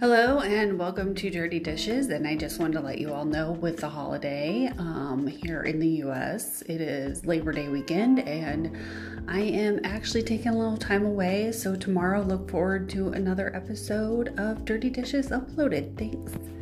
Hello and welcome to Dirty Dishes. And I just wanted to let you all know with the holiday um, here in the US, it is Labor Day weekend, and I am actually taking a little time away. So, tomorrow, look forward to another episode of Dirty Dishes uploaded. Thanks.